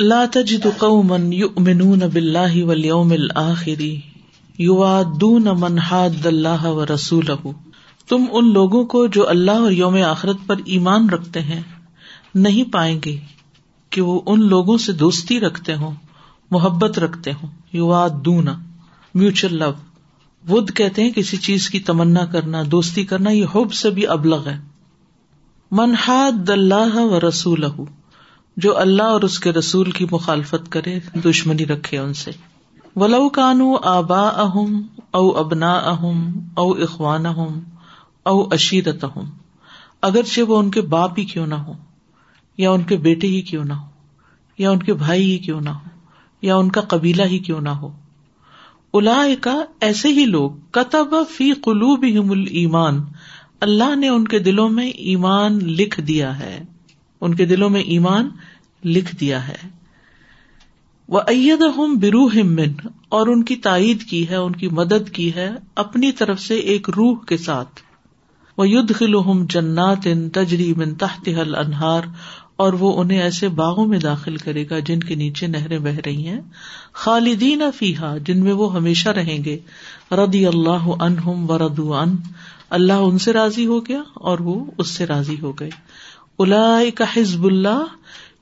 لا تجد قوما يؤمنون بالله واليوم الآخر يوادون من حاد الله ورسوله. تم ان لوگوں کو جو اللہ اور یوم آخرت پر ایمان رکھتے ہیں، نہیں پائیں گے کہ وہ ان لوگوں سے دوستی رکھتے ہوں، محبت رکھتے ہوں. یوادون میوچل لو ود کہتے ہیں کسی چیز کی تمنا کرنا، دوستی کرنا، یہ حب سے بھی ابلغ ہے. منحاد اللہ و رسول جو اللہ اور اس کے رسول کی مخالفت کرے، دشمنی رکھے ان سے۔ ولو کانو آبا اہم او ابنا اہم او اخوان اہم او اشیرت اہم اگرچہ وہ ان کے باپ ہی کیوں نہ ہو یا ان کے بیٹے ہی کیوں نہ ہو یا ان کے بھائی ہی کیوں نہ ہو یا ان کا قبیلہ ہی کیوں نہ ہو۔ الا کا ایسے ہی لوگ، کتب فی قلوب ایمان اللہ نے ان کے دلوں میں ایمان لکھ دیا ہے۔ ان کے دلوں میں ایمان لکھ دیا ہے۔ وہ عید ہم برو ہمن اور ان کی تائید کی ہے، ان کی مدد کی ہے اپنی طرف سے ایک روح کے ساتھ۔ وہ ید خلوم جنات ان تجری من تحت حل انہار اور وہ انہیں ایسے باغوں میں داخل کرے گا جن کے نیچے نہریں بہ رہی ہیں۔ خالدین فیحا جن میں وہ ہمیشہ رہیں گے۔ ردی اللہ انہم و ردو ان اللہ ان سے راضی ہو گیا اور وہ اس سے راضی ہو گئے۔ الا کا حزب اللہ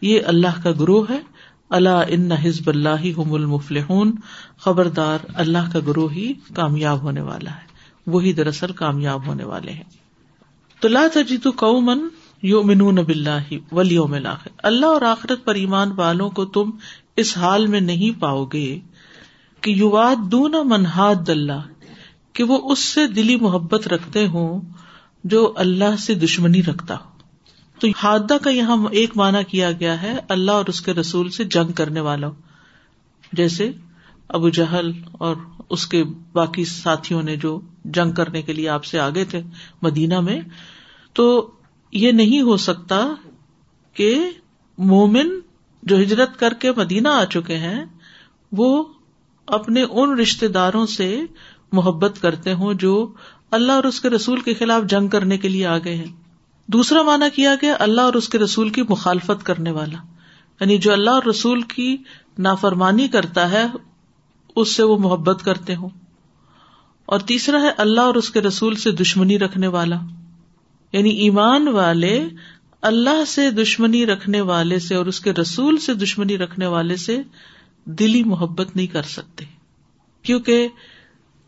یہ اللہ کا گروہ ہے۔ اللہ ان حزب اللہ ہم المفل خبردار اللہ کا گروہ ہی کامیاب ہونے والا ہے۔ وہی دراصل کامیاب ہونے والے ہیں۔ تو لا تجد قومن یؤمنون باللہ والیوم الاخر۔ اللہ اور آخرت پر ایمان والوں کو تم اس حال میں نہیں پاؤ گے کہ یواد دون منہاد اللہ، کہ وہ اس سے دلی محبت رکھتے ہوں جو اللہ سے دشمنی رکھتا ہو۔ تو حادہ کا یہاں ایک مانا کیا گیا ہے اللہ اور اس کے رسول سے جنگ کرنے والا۔ جیسے ابو جہل اور اس کے باقی ساتھیوں نے جو جنگ کرنے کے لیے آپ سے آگے تھے مدینہ میں، تو یہ نہیں ہو سکتا کہ مومن جو ہجرت کر کے مدینہ آ چکے ہیں، وہ اپنے ان رشتے داروں سے محبت کرتے ہوں جو اللہ اور اس کے رسول کے خلاف جنگ کرنے کے لیے آ گئے ہیں۔ دوسرا مانا کیا گیا اللہ اور اس کے رسول کی مخالفت کرنے والا۔ یعنی جو اللہ اور رسول کی نافرمانی کرتا ہے، اس سے وہ محبت کرتے ہوں۔ اور تیسرا ہے اللہ اور اس کے رسول سے دشمنی رکھنے والا۔ یعنی ایمان والے اللہ سے دشمنی رکھنے والے سے اور اس کے رسول سے دشمنی رکھنے والے سے دلی محبت نہیں کر سکتے۔ کیونکہ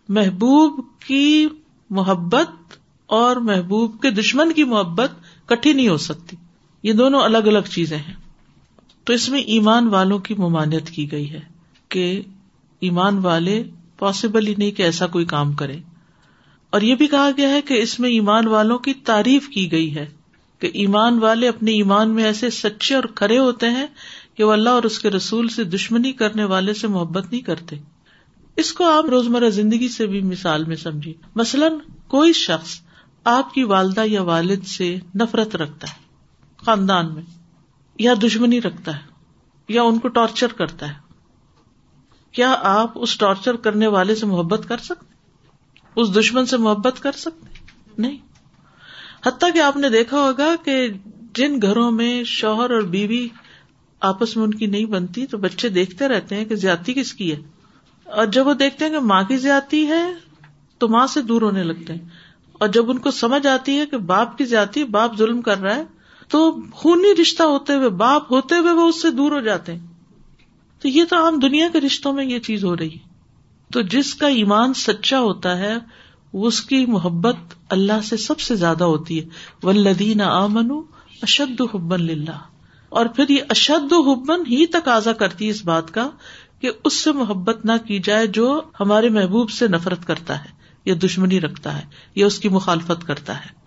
محبوب کی محبت اور محبوب کے دشمن کی محبت کٹھی نہیں ہو سکتی۔ یہ دونوں الگ الگ چیزیں ہیں۔ تو اس میں ایمان والوں کی ممانعت کی گئی ہے کہ ایمان والے پاسبل ہی نہیں کہ ایسا کوئی کام کرے۔ اور یہ بھی کہا گیا ہے کہ اس میں ایمان والوں کی تعریف کی گئی ہے کہ ایمان والے اپنے ایمان میں ایسے سچے اور کھڑے ہوتے ہیں کہ وہ اللہ اور اس کے رسول سے دشمنی کرنے والے سے محبت نہیں کرتے۔ اس کو آپ روزمرہ زندگی سے بھی مثال میں سمجھیے۔ مثلاً کوئی شخص آپ کی والدہ یا والد سے نفرت رکھتا ہے، خاندان میں، یا دشمنی رکھتا ہے، یا ان کو ٹارچر کرتا ہے۔ کیا آپ اس ٹارچر کرنے والے سے محبت کر سکتے؟ اس دشمن سے محبت کر سکتے؟ نہیں۔ حتیٰ کہ آپ نے دیکھا ہوگا کہ جن گھروں میں شوہر اور بیوی آپس میں ان کی نہیں بنتی، تو بچے دیکھتے رہتے ہیں کہ زیادتی کس کی ہے۔ اور جب وہ دیکھتے ہیں کہ ماں کی زیادتی ہے، تو ماں سے دور ہونے لگتے ہیں۔ اور جب ان کو سمجھ آتی ہے کہ باپ کی زیادتی باپ ظلم کر رہا ہے، تو خونی رشتہ ہوتے ہوئے، باپ ہوتے ہوئے وہ اس سے دور ہو جاتے ہیں۔ تو یہ تو عام دنیا کے رشتوں میں یہ چیز ہو رہی ہے۔ تو جس کا ایمان سچا ہوتا ہے، اس کی محبت اللہ سے سب سے زیادہ ہوتی ہے۔ ولدین آمن اشد حبن اللہ اور پھر یہ اشد حبن ہی تقاضا کرتی ہے اس بات کا کہ اس سے محبت نہ کی جائے جو ہمارے محبوب سے نفرت کرتا ہے۔ یا دشمنی رکھتا ہے یا اس کی مخالفت کرتا ہے۔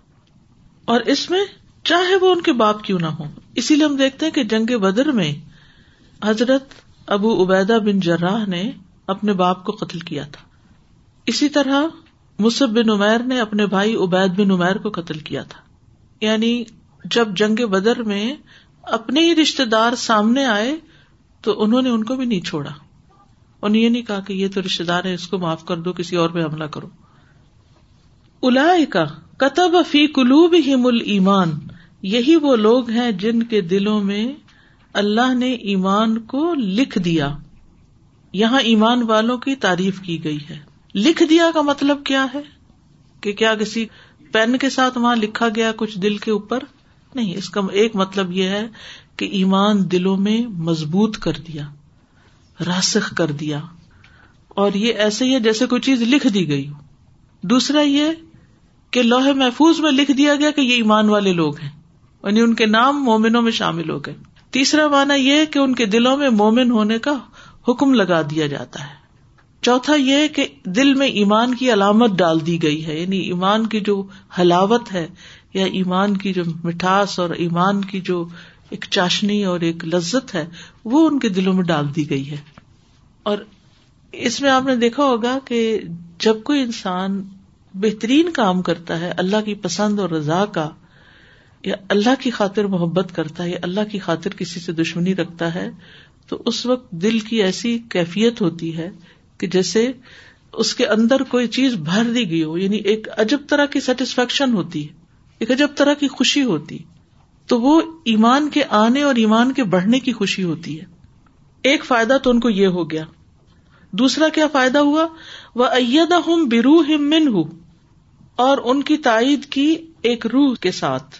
اور اس میں چاہے وہ ان کے باپ کیوں نہ ہو اسی لیے ہم دیکھتے ہیں کہ جنگ بدر میں حضرت ابو عبیدہ بن جراہ نے اپنے باپ کو قتل کیا تھا۔ اسی طرح مصب بن عمیر نے اپنے بھائی عبید بن عمیر کو قتل کیا تھا۔ یعنی جب جنگ بدر میں اپنے ہی رشتے دار سامنے آئے تو انہوں نے ان کو بھی نہیں چھوڑا۔ انہوں نے یہ نہیں کہا کہ یہ تو رشتے دار ہے اس کو معاف کر دو، کسی اور پہ حملہ کرو۔ الا کتب فی قلوب ہی ایمان یہی وہ لوگ ہیں جن کے دلوں میں اللہ نے ایمان کو لکھ دیا۔ یہاں ایمان والوں کی تعریف کی گئی ہے۔ لکھ دیا کا مطلب کیا ہے؟ کہ کیا کسی پین کے ساتھ وہاں لکھا گیا کچھ دل کے اوپر؟ نہیں، اس کا ایک مطلب یہ ہے کہ ایمان دلوں میں مضبوط کر دیا، راسخ کر دیا۔ اور یہ ایسے ہی ہے جیسے کوئی چیز لکھ دی گئی۔ ہو دوسرا یہ کہ لوہے محفوظ میں لکھ دیا گیا کہ یہ ایمان والے لوگ ہیں یعنی ان کے نام مومنوں میں شامل ہو گئے۔ تیسرا مانا یہ کہ ان کے دلوں میں مومن ہونے کا حکم لگا دیا جاتا ہے۔ چوتھا یہ کہ دل میں ایمان کی علامت ڈال دی گئی ہے یعنی ایمان کی جو حلاوت ہے یا ایمان کی جو مٹھاس اور ایمان کی جو ایک چاشنی اور ایک لذت ہے، وہ ان کے دلوں میں ڈال دی گئی ہے۔ اور اس میں آپ نے دیکھا ہوگا کہ جب کوئی انسان بہترین کام کرتا ہے، اللہ کی پسند اور رضا کا، یا اللہ کی خاطر محبت کرتا ہے، یا اللہ کی خاطر کسی سے دشمنی رکھتا ہے، تو اس وقت دل کی ایسی کیفیت ہوتی ہے کہ جیسے اس کے اندر کوئی چیز بھر دی گئی ہو یعنی ایک عجب طرح کی سیٹسفیکشن ہوتی ہے، ایک عجب طرح کی خوشی ہوتی تو وہ ایمان کے آنے اور ایمان کے بڑھنے کی خوشی ہوتی ہے۔ ایک فائدہ تو ان کو یہ ہو گیا۔ دوسرا کیا فائدہ ہوا؟ وہ ایدا ہوں بروح من ہوں اور ان کی تائید کی ایک روح کے ساتھ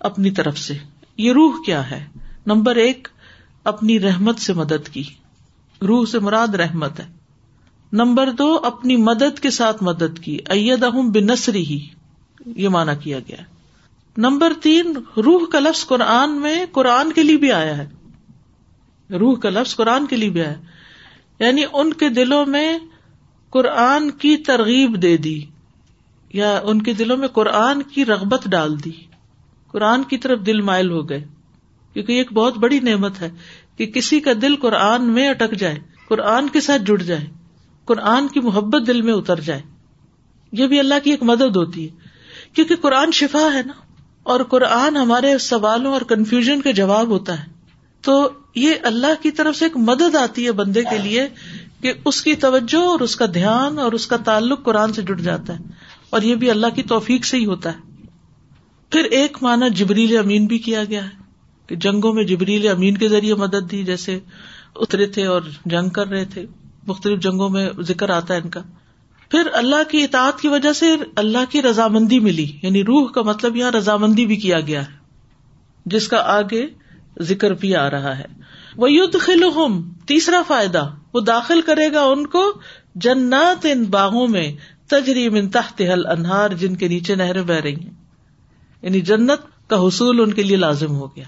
اپنی طرف سے۔ یہ روح کیا ہے؟ نمبر ایک، اپنی رحمت سے مدد کی۔ روح سے مراد رحمت ہے۔ نمبر دو، اپنی مدد کے ساتھ مدد کی۔ اہم بنسری ہی یہ مانا کیا گیا۔ نمبر تین، روح کا لفظ قرآن میں، قرآن کے لیے بھی آیا ہے۔ روح کا لفظ قرآن کے لیے بھی آیا۔ یعنی ان کے دلوں میں قرآن کی ترغیب دے دی۔ یا ان کے دلوں میں قرآن کی رغبت ڈال دی۔ قرآن کی طرف دل مائل ہو گئے۔ کیونکہ یہ ایک بہت بڑی نعمت ہے کہ کسی کا دل قرآن میں اٹک جائے، قرآن کے ساتھ جڑ جائے، قرآن کی محبت دل میں اتر جائے۔ یہ بھی اللہ کی ایک مدد ہوتی ہے۔ کیونکہ قرآن شفا ہے نا، اور قرآن ہمارے سوالوں اور کنفیوژن کا جواب ہوتا ہے۔ تو یہ اللہ کی طرف سے ایک مدد آتی ہے بندے کے لیے کہ اس کی توجہ اور اس کا دھیان اور اس کا تعلق قرآن سے جڑ جاتا ہے۔ اور یہ بھی اللہ کی توفیق سے ہی ہوتا ہے۔ پھر ایک مانا جبریل امین بھی کیا گیا ہے کہ جنگوں میں جبریل امین کے ذریعے مدد دی، جیسے اترے تھے اور جنگ کر رہے تھے۔ مختلف جنگوں میں ذکر آتا ہے ان کا۔ پھر اللہ کی اطاعت کی وجہ سے اللہ کی رضامندی ملی۔ یعنی روح کا مطلب یہاں رضامندی بھی کیا گیا ہے، جس کا آگے ذکر بھی آ رہا ہے۔ وہ یدھ تیسرا فائدہ، وہ داخل کرے گا ان کو جنات ان باغوں میں۔ تجری من تحت حل انہار جن کے نیچے نہریں بہ رہی ہیں۔ یعنی جنت کا حصول ان کے لیے لازم ہو گیا۔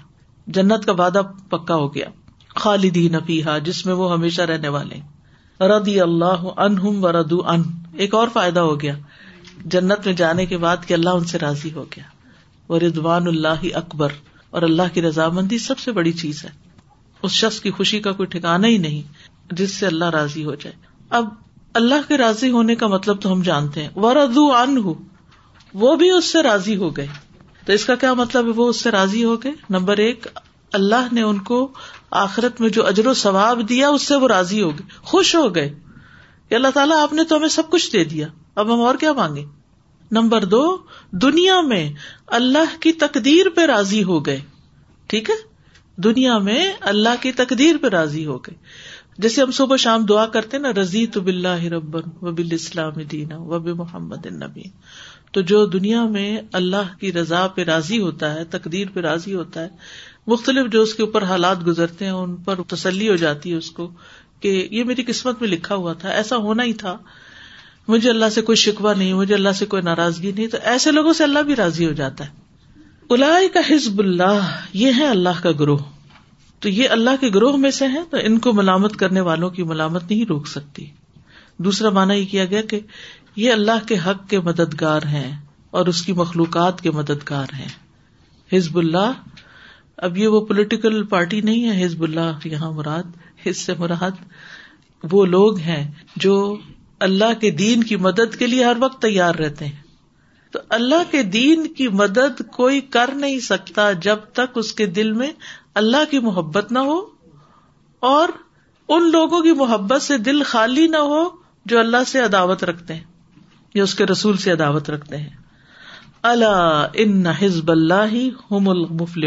جنت کا وعدہ پکا ہو گیا۔ خالدین فیحا جس میں وہ ہمیشہ رہنے والے ردی اللہ انہم و ردو ان ایک اور فائدہ ہو گیا۔ جنت میں جانے کے بعد کہ اللہ ان سے راضی ہو گیا۔ وہ ردوان اللہ اکبر۔ اور اللہ کی رضامندی سب سے بڑی چیز ہے۔ اس شخص کی خوشی کا کوئی ٹھکانا ہی نہیں جس سے اللہ راضی ہو جائے۔ اب اللہ کے راضی ہونے کا مطلب تو ہم جانتے ہیں۔ وہ ردو ان وہ بھی اس سے راضی ہو گئے۔ تو اس کا کیا مطلب ہے؟ وہ اس سے راضی ہو گئے۔ نمبر ایک، اللہ نے ان کو آخرت میں جو اجر و ثواب دیا، اس سے وہ راضی ہو گئے، خوش ہو گئے۔ کہ اللہ تعالیٰ، آپ نے تو ہمیں سب کچھ دے دیا۔ اب ہم اور کیا مانگے نمبر دو، دنیا میں اللہ کی تقدیر پہ راضی ہو گئے۔ ٹھیک ہے؟ دنیا میں اللہ کی تقدیر پہ راضی ہو گئے۔ جیسے ہم صبح شام دعا کرتے نا رضی تو بلّہ ربن و بال اسلام دینا و محمد نبی تو جو دنیا میں اللہ کی رضا پہ راضی ہوتا ہے، تقدیر پہ راضی ہوتا ہے، مختلف جو اس کے اوپر حالات گزرتے ہیں، ان پر تسلی ہو جاتی ہے اس کو کہ یہ میری قسمت میں لکھا ہوا تھا، ایسا ہونا ہی تھا۔ مجھے اللہ سے کوئی شکوا نہیں، مجھے اللہ سے کوئی ناراضگی نہیں، تو ایسے لوگوں سے اللہ بھی راضی ہو جاتا ہے۔ الا کا حزب اللہ، یہ ہے اللہ کا گروہ۔ تو یہ اللہ کے گروہ میں سے ہے تو ان کو ملامت کرنے والوں کی ملامت نہیں روک سکتی۔ دوسرا مانا یہ کیا گیا کہ یہ اللہ کے حق کے مددگار ہیں اور اس کی مخلوقات کے مددگار ہیں۔ ہزب اللہ، اب یہ وہ پولیٹیکل پارٹی نہیں ہے ہزب اللہ یہاں مراد ہز سے مراد وہ لوگ ہیں جو اللہ کے دین کی مدد کے لیے ہر وقت تیار رہتے ہیں۔ تو اللہ کے دین کی مدد کوئی کر نہیں سکتا جب تک اس کے دل میں اللہ کی محبت نہ ہو اور ان لوگوں کی محبت سے دل خالی نہ ہو جو اللہ سے عداوت رکھتے ہیں، یا اس کے رسول سے عداوت رکھتے ہیں۔ اللہ ان حزب اللہ ہی المفل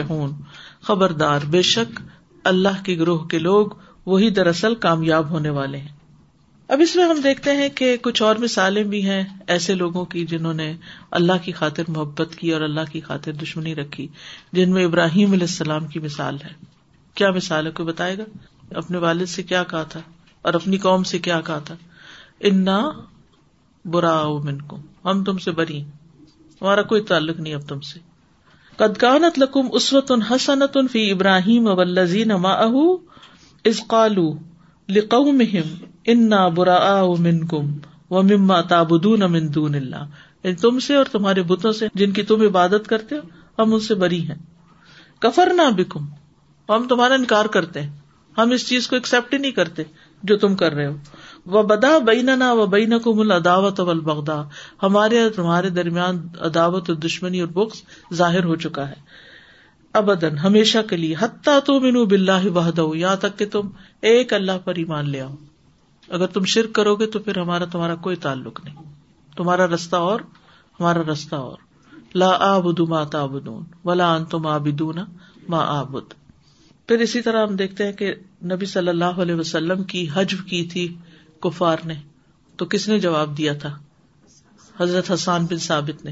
خبردار، بے شک اللہ کے گروہ کے لوگ وہی دراصل کامیاب ہونے والے ہیں۔ اب اس میں ہم دیکھتے ہیں کہ کچھ اور مثالیں بھی ہیں ایسے لوگوں کی جنہوں نے اللہ کی خاطر محبت کی اور اللہ کی خاطر دشمنی رکھی، جن میں ابراہیم علیہ السلام کی مثال ہے۔ کیا مثال ہے؟ کوئی بتائے گا؟ اپنے والد سے کیا کہا تھا؟ اور اپنی قوم سے کیا کہا تھا؟ انا برا من کو ہم تم سے بری ہمارا کوئی تعلق نہیں اب تم سے۔ قدکانت لکم اسوت ان حسنت فی ابراہیم ابلزین ما از قالو لقومہم انا برا من کم و مما تابدون من دون اللہ تم سے اور تمہارے بتوں سے جن کی تم عبادت کرتے ہو، ہم ان سے بری ہیں۔ کفر نہ بکم، ہم تمہارا انکار کرتے ہیں۔ ہم اس چیز کو ایکسپٹ ہی نہیں کرتے جو تم کر رہے ہو۔ وہ بدا بینا و بین کو مل اداوت و ہمارے اور تمہارے درمیان عداوت و دشمنی اور بخش ظاہر ہو چکا ہے۔ ابدن ہمیشہ کے لیے حتیٰ تو مینو بلّہ وحد یہاں تک کہ تم ایک اللہ پر ایمان لے آؤ۔ اگر تم شرک کرو گے تو پھر ہمارا تمہارا کوئی تعلق نہیں۔ تمہارا رستہ اور، ہمارا رستہ اور۔ لا آبد ما تابدون ولا انتم عابدون ما آبد پھر اسی طرح ہم دیکھتے ہیں کہ نبی صلی اللہ علیہ وسلم کی حج کی تھی کفار نے۔ تو کس نے جواب دیا تھا؟ حضرت حسان بن ثابت نے۔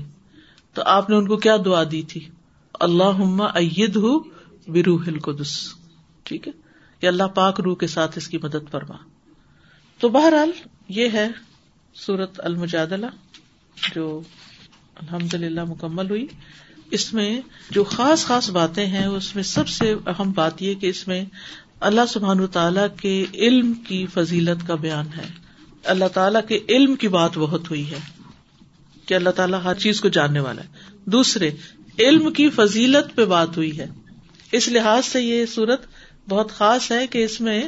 تو آپ نے ان کو کیا دعا دی تھی؟ اللہ عید ہو بروح القدس۔ ٹھیک ہے؟ یا اللہ پاک روح کے ساتھ اس کی مدد فرما۔ تو بہرحال یہ ہے سورت المجادلہ جو الحمد للہ مکمل ہوئی۔ اس میں جو خاص خاص باتیں ہیں، اس میں سب سے اہم بات یہ کہ اس میں اللہ سبحان تعالی کے علم کی فضیلت کا بیان ہے۔ اللہ تعالیٰ کے علم کی بات بہت ہوئی ہے کہ اللہ تعالیٰ ہر چیز کو جاننے والا ہے۔ دوسرے، علم کی فضیلت پہ بات ہوئی ہے۔ اس لحاظ سے یہ صورت بہت خاص ہے کہ اس میں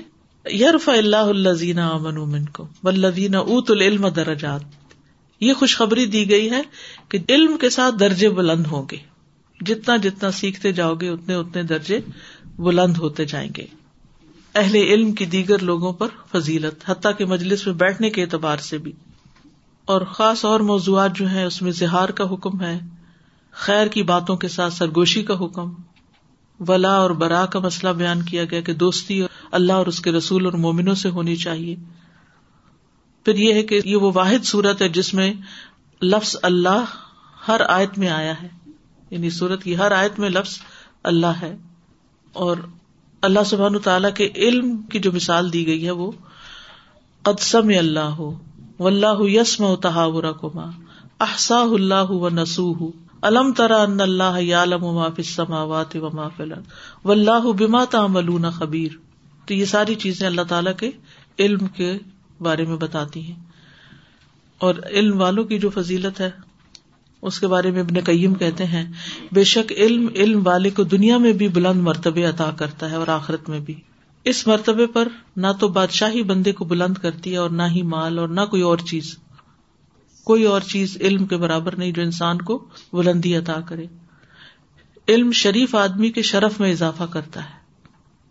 یارف اللہ الزین امن کو بلین اوت العلم درجات۔ یہ خوشخبری دی گئی ہے کہ علم کے ساتھ درجے بلند ہوں گے۔ جتنا جتنا سیکھتے جاؤ گے، اتنے اتنے درجے بلند ہوتے جائیں گے۔ اہل علم کی دیگر لوگوں پر فضیلت، حتیٰ کے مجلس میں بیٹھنے کے اعتبار سے بھی۔ اور خاص اور موضوعات جو ہیں، اس میں زہار کا حکم ہے، خیر کی باتوں کے ساتھ سرگوشی کا حکم۔ ولا اور برا کا مسئلہ بیان کیا گیا کہ دوستی اور اللہ اور اس کے رسول اور مومنوں سے ہونی چاہیے۔ پھر یہ ہے کہ یہ وہ واحد صورت ہے جس میں لفظ اللہ ہر آیت میں آیا ہے۔ یعنی صورت کی ہر آیت میں لفظ اللہ ہے۔ اور اللہ سبحان تعالیٰ کے علم کی جو مثال دی گئی ہے وہ قدسم اللہ ہو و اللہ یسم و تحاور کما احسا اللہ و نسو الم ترا ان اللہ یالم ما فی السماوات و ما فی الارض واللہ بما تعملون خبیر۔ تو یہ ساری چیزیں اللہ تعالیٰ کے علم کے بارے میں بتاتی ہیں۔ اور علم والوں کی جو فضیلت ہے، اس کے بارے میں ابن قیم کہتے ہیں، بے شک علم علم والے کو دنیا میں بھی بلند مرتبے عطا کرتا ہے اور آخرت میں بھی۔ اس مرتبے پر نہ تو بادشاہی بندے کو بلند کرتی ہے اور نہ ہی مال اور نہ کوئی اور چیز۔ کوئی اور چیز علم کے برابر نہیں جو انسان کو بلندی عطا کرے۔ علم شریف آدمی کے شرف میں اضافہ کرتا ہے۔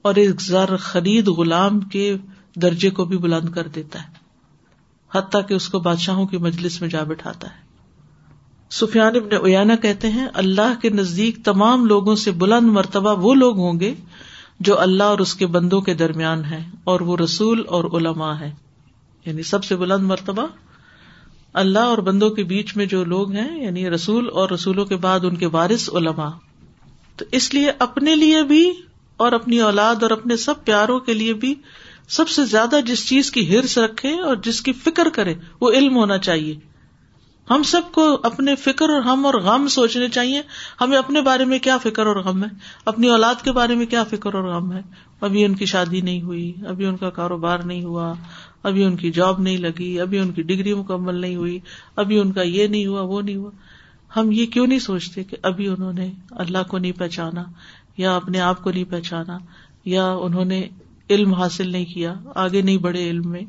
اور ایک زر خرید غلام کے درجے کو بھی بلند کر دیتا ہے، حتیٰ کہ اس کو بادشاہوں کی مجلس میں جا بٹھاتا ہے۔ سفیان ابن اویانا کہتے ہیں، اللہ کے نزدیک تمام لوگوں سے بلند مرتبہ وہ لوگ ہوں گے جو اللہ اور اس کے بندوں کے درمیان ہے اور وہ رسول اور علماء ہے یعنی سب سے بلند مرتبہ اللہ اور بندوں کے بیچ میں جو لوگ ہیں یعنی رسول اور رسولوں کے بعد ان کے وارث علماء۔ تو اس لیے اپنے لیے بھی اور اپنی اولاد اور اپنے سب پیاروں کے لیے بھی سب سے زیادہ جس چیز کی ہرس رکھے اور جس کی فکر کرے وہ علم ہونا چاہیے۔ ہم سب کو اپنے فکر اور ہم اور غم سوچنے چاہیے، ہمیں اپنے بارے میں کیا فکر اور غم ہے؟ اپنی اولاد کے بارے میں کیا فکر اور غم ہے؟ ابھی ان کی شادی نہیں ہوئی، ابھی ان کا کاروبار نہیں ہوا، ابھی ان کی جاب نہیں لگی، ابھی ان کی ڈگری مکمل نہیں ہوئی، ابھی ان کا یہ نہیں ہوا، وہ نہیں ہوا۔ ہم یہ کیوں نہیں سوچتے کہ ابھی انہوں نے اللہ کو نہیں پہچانا؟ یا اپنے آپ کو نہیں پہچانا، یا انہوں نے علم حاصل نہیں کیا، آگے نہیں بڑھے علم میں۔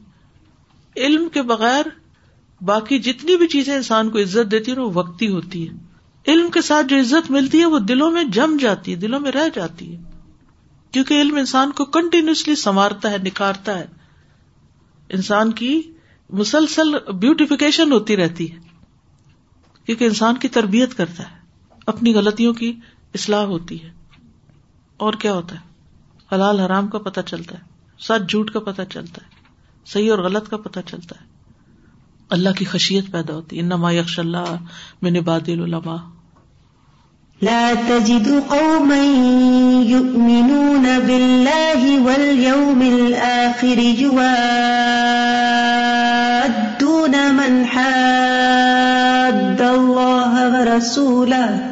علم کے بغیر باقی جتنی بھی چیزیں انسان کو عزت دیتی ہے وہ وقتی ہوتی ہے علم کے ساتھ جو عزت ملتی ہے، وہ دلوں میں جم جاتی ہے، دلوں میں رہ جاتی ہے۔ کیونکہ علم انسان کو کنٹینیوسلی سنوارتا ہے، نکھارتا ہے۔ انسان کی مسلسل بیوٹیفکیشن ہوتی رہتی ہے۔ کیونکہ انسان کی تربیت کرتا ہے، اپنی غلطیوں کی اصلاح ہوتی ہے۔ اور کیا ہوتا ہے؟ حلال حرام کا پتہ چلتا ہے، سچ جھوٹ کا پتہ چلتا ہے، صحیح اور غلط کا پتہ چلتا ہے۔ اللہ کی خشیت پیدا ہوتی ہے۔ انما یکش اللہ میں نباد العلماء۔ لا تجد قوما يؤمنون بالله واليوم الآخر يوادون من حاد الله ورسوله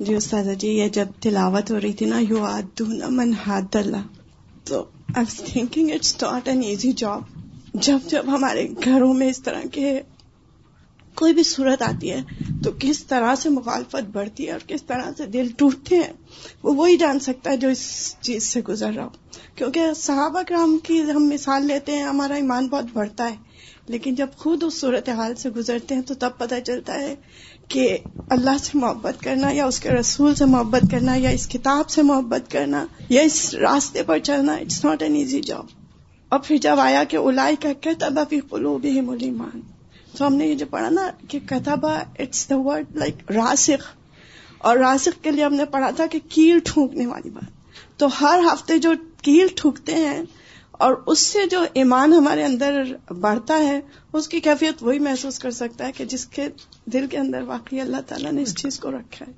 جی استاد جی یہ جب تلاوت ہو رہی تھی نا، یو آدون من ہاتھ اللہ۔ تو I was thinking it's not an easy job جب جب ہمارے گھروں میں اس طرح کے کوئی بھی صورت آتی ہے، تو کس طرح سے مخالفت بڑھتی ہے اور کس طرح سے دل ٹوٹتے ہیں، وہ وہی جان سکتا ہے جو اس چیز سے گزر رہا ہو۔ کیونکہ صحابہ کرام کی ہم مثال لیتے ہیں، ہمارا ایمان بہت بڑھتا ہے۔ لیکن جب خود اس صورت حال سے گزرتے ہیں تو تب پتہ چلتا ہے کہ اللہ سے محبت کرنا یا اس کے رسول سے محبت کرنا یا اس کتاب سے محبت کرنا یا اس راستے پر چلنا it's not an easy job اور پھر جب آیا کہ الائی کا کہتا بفی قلوبہم بھی ملیمان تو ہم نے یہ جو پڑھا نا کہ کتابہ اٹس دا ورڈ لائک راسخ، اور راسخ کے لیے ہم نے پڑھا تھا کہ کیل ٹھونکنے والی بات۔ تو ہر ہفتے جو کیل ٹھونکتے ہیں اور اس سے جو ایمان ہمارے اندر بڑھتا ہے اس کی کیفیت وہی محسوس کر سکتا ہے کہ جس کے دل کے اندر واقعی اللہ تعالیٰ نے اس چیز کو رکھا ہے۔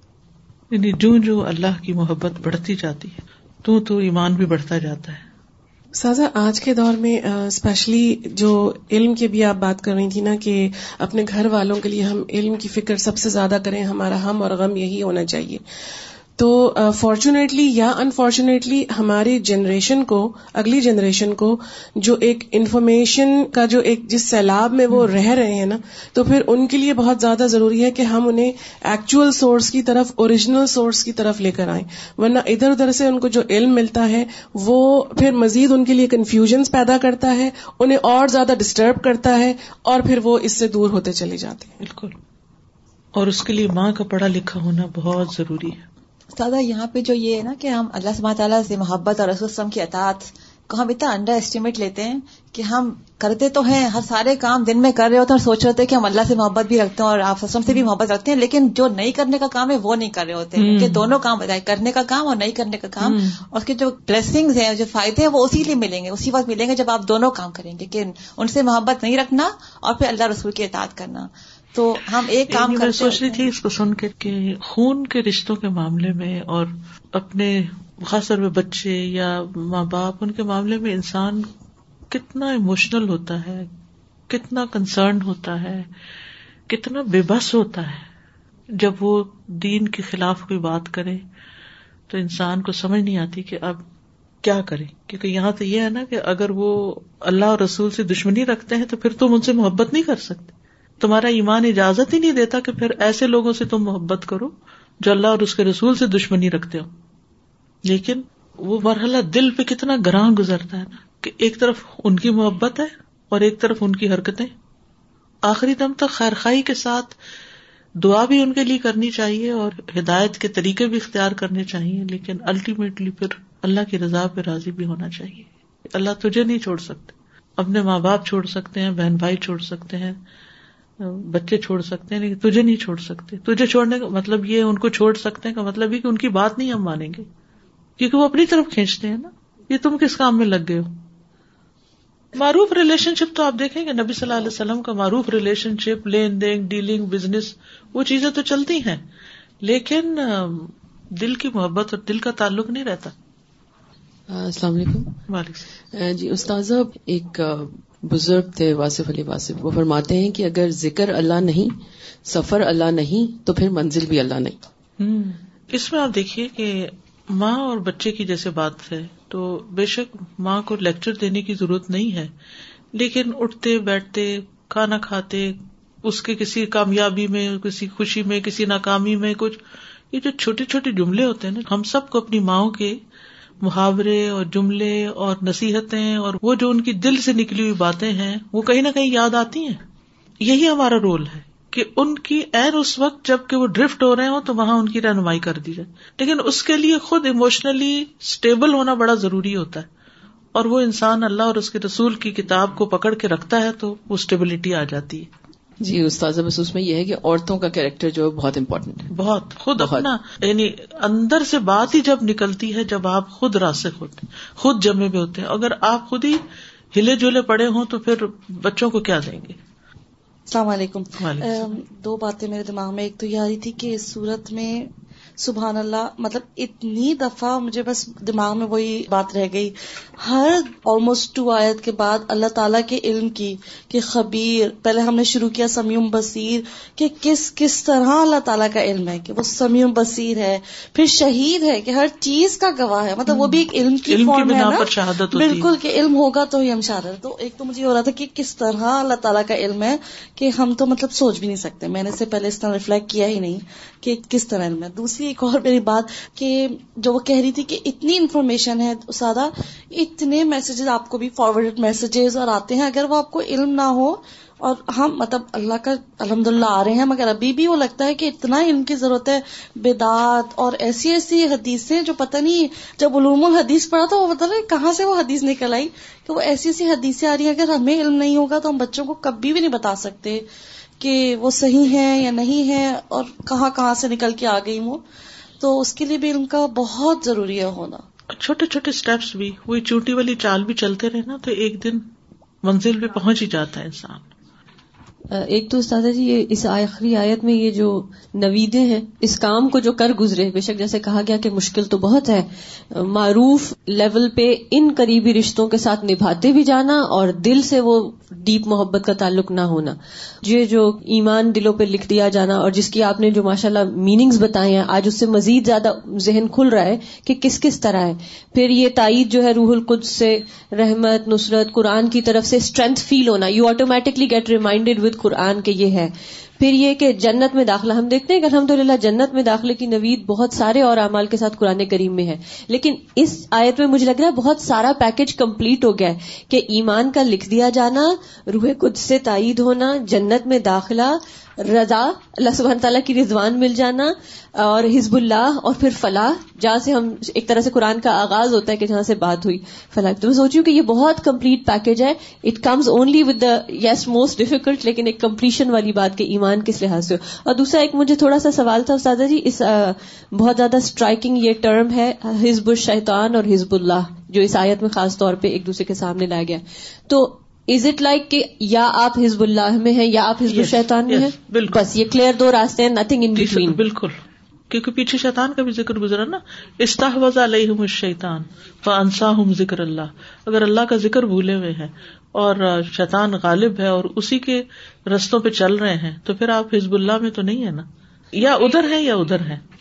یعنی جو جو اللہ کی محبت بڑھتی جاتی ہے تو تو ایمان بھی بڑھتا جاتا ہے۔ سازا آج کے دور میں اسپیشلی جو علم کی بھی آپ بات کر رہی تھی نا کہ اپنے گھر والوں کے لیے ہم علم کی فکر سب سے زیادہ کریں ہمارا ہم اور غم یہی ہونا چاہیے۔ تو فارچونیٹلی یا انفارچونیٹلی ہماری جنریشن کو، اگلی جنریشن کو جو ایک انفارمیشن کا جو ایک جس سیلاب میں وہ رہ رہے ہیں نا، تو پھر ان کے لیے بہت زیادہ ضروری ہے کہ ہم انہیں ایکچوئل سورس کی طرف اوریجنل سورس کی طرف لے کر آئیں۔ ورنہ ادھر ادھر سے ان کو جو علم ملتا ہے، وہ پھر مزید ان کے لیے کنفیوژنس پیدا کرتا ہے، انہیں اور زیادہ ڈسٹرب کرتا ہے اور پھر وہ اس سے دور ہوتے چلے جاتے ہیں۔ بالکل۔ اور اس کے لیے ماں کا پڑھا لکھا ہونا بہت ضروری ہے۔ سادہ یہاں پہ جو یہ ہے نا کہ ہم اللہ سب تعالیٰ سے محبت اور رسول کی اطاعت کو ہم اتنا انڈر اسٹیمیٹ لیتے ہیں کہ ہم کرتے تو ہیں ہر سارے کام دن میں کر رہے ہوتے ہیں اور سوچ رہے ہوتے ہیں کہ ہم اللہ سے محبت بھی رکھتے ہیں اور آپ سے بھی محبت رکھتے ہیں لیکن جو نہیں کرنے کا کام ہے وہ نہیں کر رہے ہوتے ہیں۔ کہ دونوں کام کرنے کا کام اور نہیں کرنے کا کام۔ اور اس کے جو بلیسنگ ہیں جو فائدے ہیں وہ اسی لیے ملیں گے اسی وقت ملیں گے جب آپ دونوں کام کریں گے کہ ان سے محبت نہیں رکھنا اور پھر اللہ رسول کی اطاعت کرنا۔ تو ہم ایک کام کر سوچ رہی تھی اس کو سن کے کہ خون کے رشتوں کے معاملے میں اور اپنے خاص طور پہ بچے یا ماں باپ ان کے معاملے میں انسان کتنا اموشنل ہوتا ہے کتنا کنسرن ہوتا ہے کتنا بے بس ہوتا ہے۔ جب وہ دین کے خلاف کوئی بات کرے تو انسان کو سمجھ نہیں آتی کہ اب کیا کرے۔ کیونکہ یہاں تو یہ ہے نا کہ اگر وہ اللہ اور رسول سے دشمنی رکھتے ہیں تو پھر تم ان سے محبت نہیں کر سکتے۔ تمہارا ایمان اجازت ہی نہیں دیتا کہ پھر ایسے لوگوں سے تم محبت کرو جو اللہ اور اس کے rسول سے دشمنی رکھتے ہو لیکن وہ مرحلہ دل پہ کتنا گراں گزرتا ہے نا کہ ایک طرف ان کی محبت ہے اور ایک طرف ان کی حرکتیں۔ آخری دم تک خیر خائی کے ساتھ دعا بھی ان کے لیے کرنی چاہیے اور ہدایت کے طریقے بھی اختیار کرنے چاہیے، لیکن الٹیمیٹلی پھر اللہ کی رضا پہ راضی بھی ہونا چاہیے۔ اللہ تجھے نہیں چھوڑ سکتے، اپنے ماں باپ چھوڑ سکتے ہیں، بہن بھائی چھوڑ سکتے ہیں بچے چھوڑ سکتے ہیں تجھے نہیں چھوڑ سکتے۔ تجھے چھوڑنے کا مطلب یہ ان کو چھوڑ سکتے ہیں، کا مطلب یہ کہ ان کی بات نہیں ہم مانیں گے۔ کیونکہ وہ اپنی طرف کھینچتے ہیں نا۔ یہ تم کس کام میں لگ گئے ہو؟ معروف ریلیشن شپ تو آپ دیکھیں گے نبی صلی اللہ علیہ وسلم کا معروف ریلیشن شپ لین دین ڈیلنگ بزنس وہ چیزیں تو چلتی ہیں۔ لیکن دل کی محبت اور دل کا تعلق نہیں رہتا۔ السلام علیکم۔ وعلیکم جی استاذہ ایک بزرگ تھے واصف علی واصف۔ وہ فرماتے ہیں کہ اگر ذکر اللہ نہیں سفر اللہ نہیں تو پھر منزل بھی اللہ نہیں۔ اس میں آپ دیکھیے کہ ماں اور بچے کی جیسے بات ہے تو بے شک ماں کو لیکچر دینے کی ضرورت نہیں ہے۔ لیکن اٹھتے بیٹھتے کھانا کھاتے اس کے کسی کامیابی میں کسی خوشی میں کسی ناکامی میں کچھ یہ جو چھوٹے چھوٹے جملے ہوتے ہیں نا ہم سب کو اپنی ماؤں کے محاورے اور جملے اور نصیحتیں اور وہ جو ان کی دل سے نکلی ہوئی باتیں ہیں، وہ کہیں نہ کہیں یاد آتی ہیں۔ یہی ہمارا رول ہے کہ ان کی این اس وقت جبکہ وہ ڈرفٹ ہو رہے ہوں تو وہاں ان کی رہنمائی کر دی جائے۔ لیکن اس کے لیے خود اموشنلی اسٹیبل ہونا بڑا ضروری ہوتا ہے۔ اور وہ انسان اللہ اور اس کے رسول کی کتاب کو پکڑ کے رکھتا ہے تو وہ اسٹیبلٹی آ جاتی ہے۔ جی استاذ بس اس میں یہ ہے کہ عورتوں کا کیریکٹر جو ہے بہت امپورٹنٹ ہے۔ بہت۔ خود اپنا یعنی اندر سے بات ہی جب نکلتی ہے جب آپ خود راسک ہوتے ہیں خود جمے ہوئے ہوتے ہیں اگر آپ خود ہی ہلے جلے پڑے ہوں تو پھر بچوں کو کیا دیں گے؟ السلام علیکم۔ دو باتیں میرے دماغ میں ایک تو یہ آ رہی تھی کہ اس صورت میں سبحان اللہ مطلب اتنی دفعہ مجھے بس دماغ میں وہی بات رہ گئی۔ ہر آلموسٹ ٹو آیت کے بعد اللہ تعالیٰ کے علم کی کہ خبیر پہلے ہم نے شروع کیا سمیوم بصیر کہ کس کس طرح اللہ تعالیٰ کا علم ہے کہ وہ سمیوم بصیر ہے۔ پھر شہید ہے کہ ہر چیز کا گواہ ہے۔ مطلب وہ بھی ایک علم کی فارم ہے نا۔ شہادت بالکل کہ علم ہوگا تو ہی ہم شہادت۔ تو ایک تو مجھے یہ ہو رہا تھا کہ کس طرح اللہ تعالیٰ کا علم ہے کہ ہم تو مطلب سوچ بھی نہیں سکتے۔ میں نے اس سے پہلے اس طرح ریفلیکٹ کیا ہی نہیں کہ کس طرح علم ہے۔ دوسری ایک اور میری بات کہ جو وہ کہہ رہی تھی کہ اتنی انفارمیشن ہے سادہ اتنے میسجز آپ کو بھی فارورڈ میسجز اور آتے ہیں۔ اگر وہ آپ کو علم نہ ہو اور ہم مطلب اللہ کا الحمد للہ آ رہے ہیں، مگر ابھی بھی وہ لگتا ہے کہ اتنا علم کی ضرورت ہے۔ بدعت اور ایسی ایسی حدیثیں جو پتہ نہیں جب علوم الحدیث پڑھا تو وہ مطلب کہاں سے وہ حدیث نکل آئی کہ وہ ایسی ایسی حدیثیں آ رہی ہیں۔ اگر ہمیں علم نہیں ہوگا تو ہم بچوں کو کبھی بھی نہیں بتا سکتے۔ کہ وہ صحیح ہے یا نہیں ہے اور کہاں کہاں سے نکل کے آ گئی وہ، تو اس کے لیے بھی ان کا بہت ضروری ہے ہونا۔ چھوٹے چھوٹے اسٹیپس بھی وہی چوٹی والی چال بھی چلتے رہے نا تو ایک دن منزل پہ پہنچ ہی جاتا ہے انسان۔ ایک تو استاد جی یہ اس آخری آیت میں یہ جو نویدے ہیں، اس کام کو جو کر گزرے بے شک جیسے کہا گیا کہ مشکل تو بہت ہے معروف لیول پہ ان قریبی رشتوں کے ساتھ نبھاتے بھی جانا اور دل سے وہ ڈیپ محبت کا تعلق نہ ہونا۔ یہ جو ایمان دلوں پہ لکھ دیا جانا اور جس کی آپ نے جو ماشاء اللہ میننگس بتائے ہیں، آج اس سے مزید زیادہ ذہن کھل رہا ہے کہ کس کس طرح ہے۔ پھر یہ تائید جو ہے روح القدس سے، رحمت، نصرت، قرآن کی طرف سے اسٹرینتھ فیل ہونا you automatically get reminded with Quran کے یہ ہے۔ پھر یہ کہ جنت میں داخلہ، ہم دیکھتے ہیں کہ الحمد للہ جنت میں داخلے کی نوید بہت سارے اور اعمال کے ساتھ قرآن کریم میں ہے۔ لیکن اس آیت میں مجھے لگ رہا ہے بہت سارا پیکج کمپلیٹ ہو گیا ہے کہ ایمان کا لکھ دیا جانا، روح کچھ سے تائید ہونا، جنت میں داخلہ رضا، اللہ سبحانہ تعالیٰ کی رضوان مل جانا اور حزب اللہ اور پھر فلاح، جہاں سے ہم ایک طرح سے قرآن کا آغاز ہوتا ہے کہ جہاں سے بات ہوئی، فلاح۔ تو میں سوچی ہوں کہ یہ بہت کمپلیٹ پیکج ہے۔ It comes only with the yes most difficult لیکن ایک کمپلیشن والی بات کہ ایمان کس لحاظ سے۔ ہو اور دوسرا ایک مجھے تھوڑا سا سوال تھا استاذہ جی اس بہت زیادہ اسٹرائکنگ یہ ٹرم ہے، حزب الشیطان اور حزب اللہ، جو اس آیت میں خاص طور پہ ایک دوسرے کے سامنے لایا گیا۔ تو از اٹ لائک کہ یا آپ حزب اللہ میں ہیں یا آپ حزب الشیطان میں ہیں؟ بالکل۔ بس یہ کلیئر دو راستے ہیں نتنگ ان بٹوین بالکل۔ کیونکہ پیچھے شیطان کا بھی ذکر گزرا نا۔ استحوذ علیہم الشیطان فانساہم ذکر اللہ۔ اگر اللہ کا ذکر بھولے ہوئے ہیں اور شیطان غالب ہے اور اسی کے رستوں پہ چل رہے ہیں تو پھر آپ حزب اللہ میں تو نہیں ہے نا؟ یا ادھر ہے یا ادھر ہے